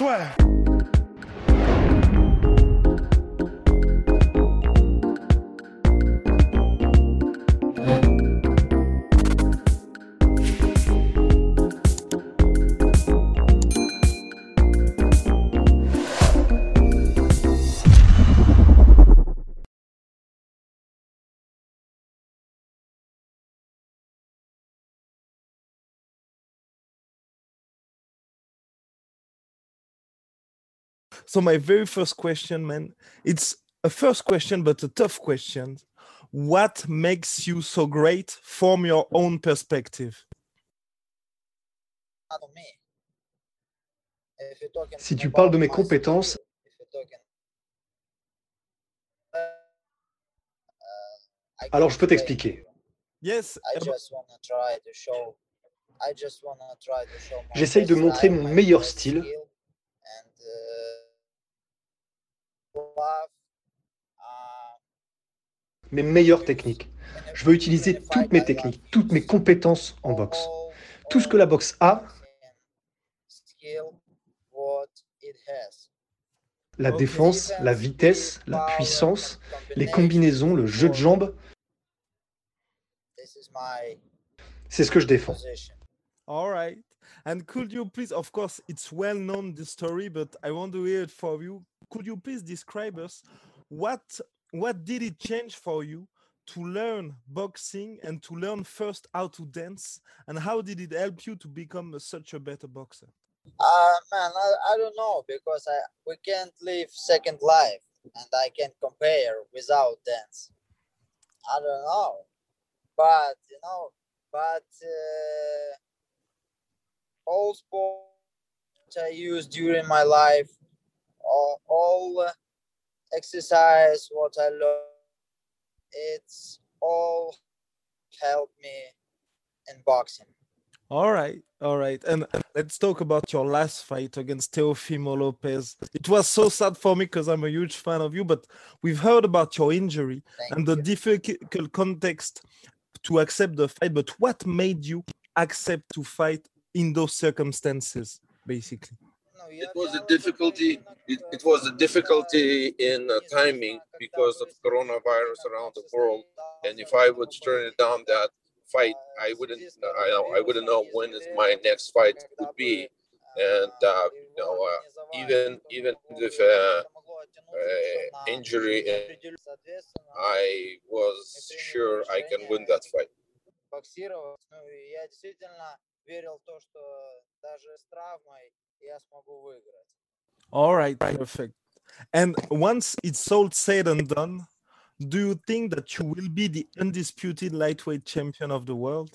Swear. So my very first question, man, it's a first question, but a tough question. What makes you so great from your own perspective? Si tu parles de mes compétences, alors je peux t'expliquer. Yes. J'essaye de montrer mon meilleur style mes meilleures techniques. Je veux utiliser toutes mes techniques, toutes mes compétences en boxe. Tout ce que la boxe a, la défense, la vitesse, la puissance, les combinaisons, le jeu de jambes, c'est ce que je défends. All right. And could you please, of course, it's well known the story, but I want to hear it for you. Could you please describe us what what did it change for you to learn boxing and to learn first how to dance, and how did it help you to become a, such a better boxer? Uh man, I, I don't know because I we can't live second life, and I can't compare without dance. I don't know, but you know, but. Uh, all sports I used during my life, all, all exercise, what I learned, it's all helped me in boxing. All right, all right. And let's talk about your last fight against Teofimo Lopez. It was so sad for me because I'm a huge fan of you, but we've heard about your injury Thank and the difficult context to accept the fight. But what made you accept to fight in those circumstances, basically? it was a difficulty it, it was a difficulty in uh, timing because of coronavirus around the world and if i would turn it down that fight i wouldn't i know i wouldn't know when is my next fight would be and uh, you know uh, even even with uh, uh, injury i was sure i can win that fight боксировать. Ну, и я действительно верил в то, что даже с травмой я смогу выиграть. All right, perfect. And once it's all said and done, do you think that you will be the undisputed lightweight champion of the world?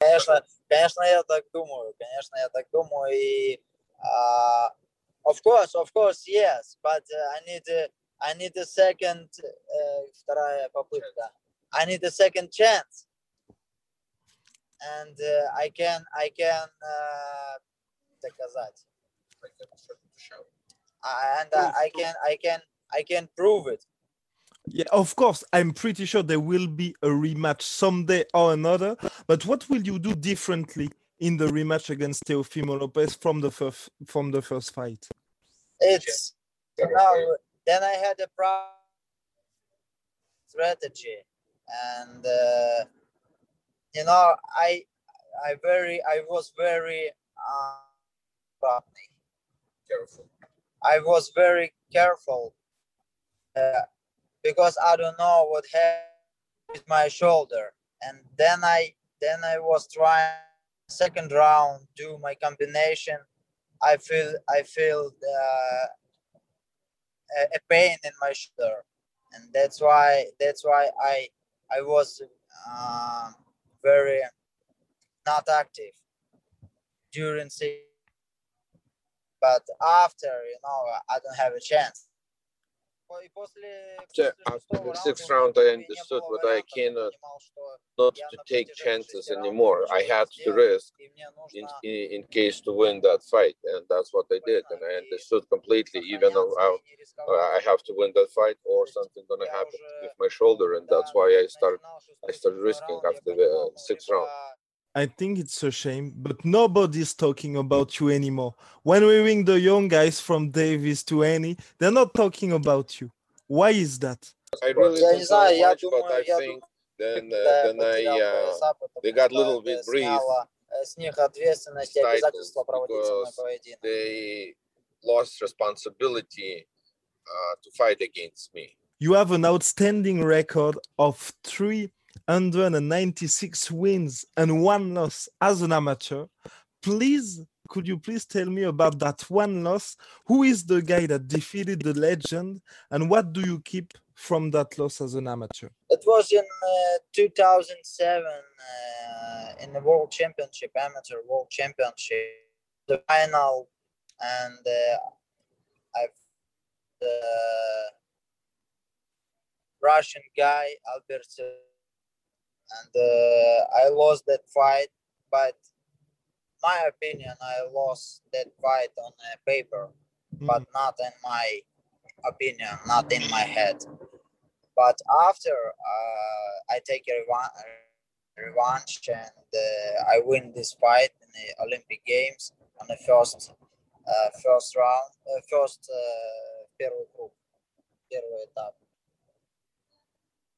Конечно, конечно, я так думаю, конечно, я так думаю. И, uh, of course, of course, yes, but uh, I need, a, I need a second, uh, вторая попытка. I need a second chance, and uh, I can, I can uh, доказать. Uh, and uh, I can, I can, I can prove it. Yeah, of course. I'm pretty sure there will be a rematch someday or another. But what will you do differently in the rematch against Teofimo Lopez from the first from the first fight? It's you know. Then I had a pro strategy, and uh, you know, I, I very, I was very uh, careful. I was very careful uh, because I don't know what happened with my shoulder, and then I then I was trying second round do my combination. I feel I feel uh, a, pain in my shoulder, and that's why that's why I I was uh, very not active during se- but after, you know, I don't have a chance. After the sixth round, I understood that I cannot not to take chances anymore. I had to risk in, in case to win that fight, and that's what I did. And I understood completely, even though I, uh, I have to win that fight or something gonna happen with my shoulder, and that's why I started I started risking after the sixth round. I think it's a shame, but nobody's talking about you anymore. When we ring the young guys from Davis to Haney, they're not talking about you. Why is that? I really don't know much, but I think then, uh, then I, uh, they got a little bit brief. They lost responsibility uh, to fight against me. You have an outstanding record of three 396 wins and one loss as an amateur. Please, could you please tell me about that one loss? Who is the guy that defeated the legend, and what do you keep from that loss as an amateur? It was in uh, 2007 uh, in the World Championship, Amateur World Championship, the final, and uh, I've the Russian guy Albert, and uh, I lost that fight. But my opinion, I lost that fight on uh, paper, but not in my opinion, not in my head but after uh, I take a revan- revanche and uh, I win this fight in the Olympic Games on the first uh, first round, uh, first uh, первый круг, первый этап.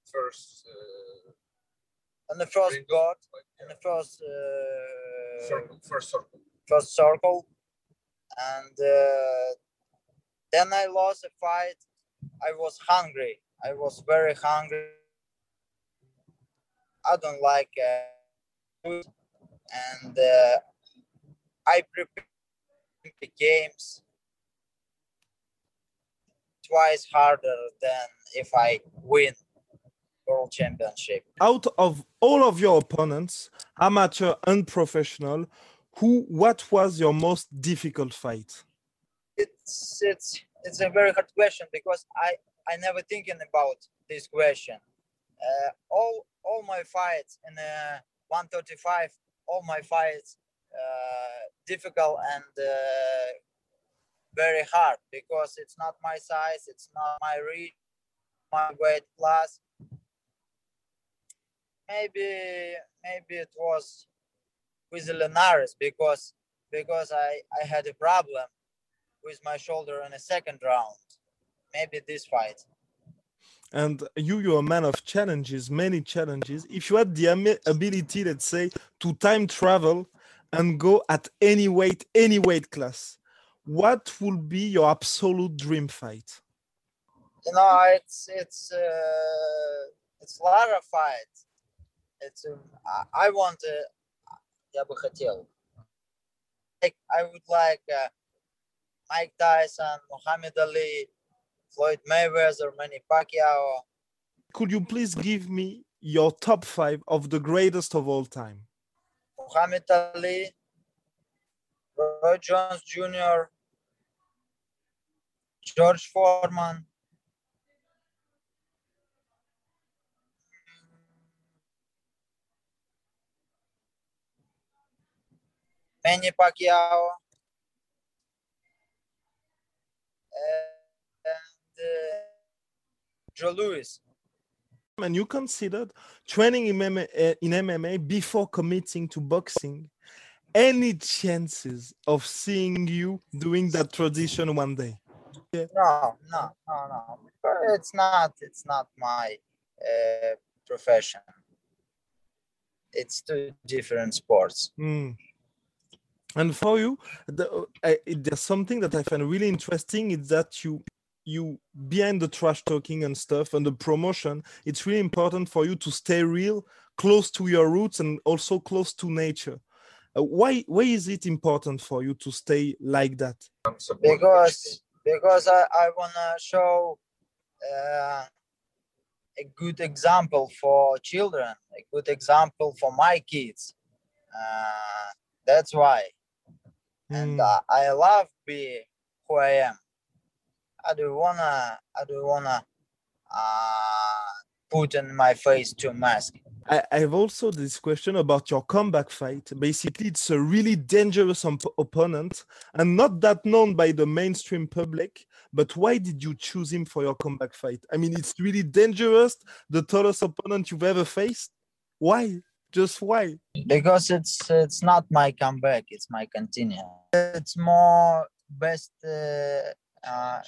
First, uh, on the first ring, board, like, in yeah, the first uh, circle, first circle. first circle, and uh, then I lost a fight. I was hungry. I was very hungry. I don't like uh, food, and uh, I prepare the games twice harder than if I win world championship. Out of all of your opponents, amateur and professional, who what was your most difficult fight? It's it's it's a very hard question because I I never thinking about this question. Uh, all all my fights in uh, 135, all my fights uh, difficult and uh, very hard because it's not my size, it's not my reach, my weight class. Maybe maybe it was with Linares because because I I had a problem with my shoulder in the second round. Maybe this fight. And you, you're a man of challenges, many challenges. If you had the ability, let's say, to time travel and go at any weight, any weight class, what would be your absolute dream fight? You know, it's it's uh, it's a lot of fights It's um, I, I want to. Я бы хотел. Like I would like uh, Mike Tyson, Muhammad Ali, Floyd Mayweather, Manny Pacquiao. Could you please give me your top five of the greatest of all time? Muhammad Ali, Roy Jones Jr., George Foreman, Manny Pacquiao, and uh, Joe Louis. And you considered training in MMA, in MMA before committing to boxing. Any chances of seeing you doing that tradition one day? No, no, no, no. It's not. It's not my uh, profession. It's two different sports. Mm. And for you, the, I, there's something that I find really interesting. Is that you, you behind the trash talking and stuff and the promotion, it's really important for you to stay real, close to your roots, and also close to nature. Uh, why, why is it important for you to stay like that? Because because I, I wanna show uh, a good example for children, a good example for my kids. Uh, that's why. And Mm. uh, I love be who I am. I don't wanna, I don't wanna uh, put in my face to mask. I, I have also this question about your comeback fight. Basically, it's a really dangerous op- opponent and not that known by the mainstream public. But why did you choose him for your comeback fight? I mean, it's really dangerous, the tallest opponent you've ever faced. Why? Just why? because it's it's not my comeback it's my continue it's more best uh, uh,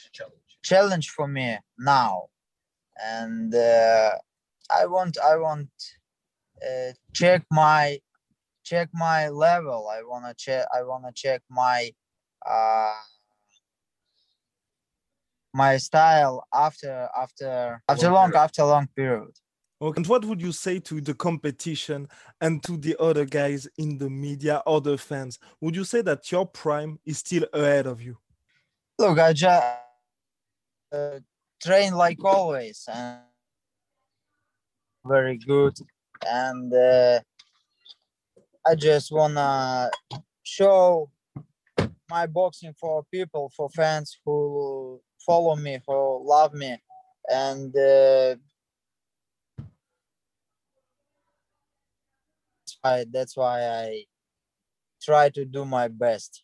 challenge for me now. And uh, i want i want uh, check my check my level. I want to check i want to check my uh my style after after after Long long after long period Okay. And what would you say to the competition and to the other guys in the media, other fans? Would you say that your prime is still ahead of you? Look, I just uh, train like always and very good. And uh, I just wanna show my boxing for people, for fans who follow me, who love me, and uh, that's why that's why I try to do my best.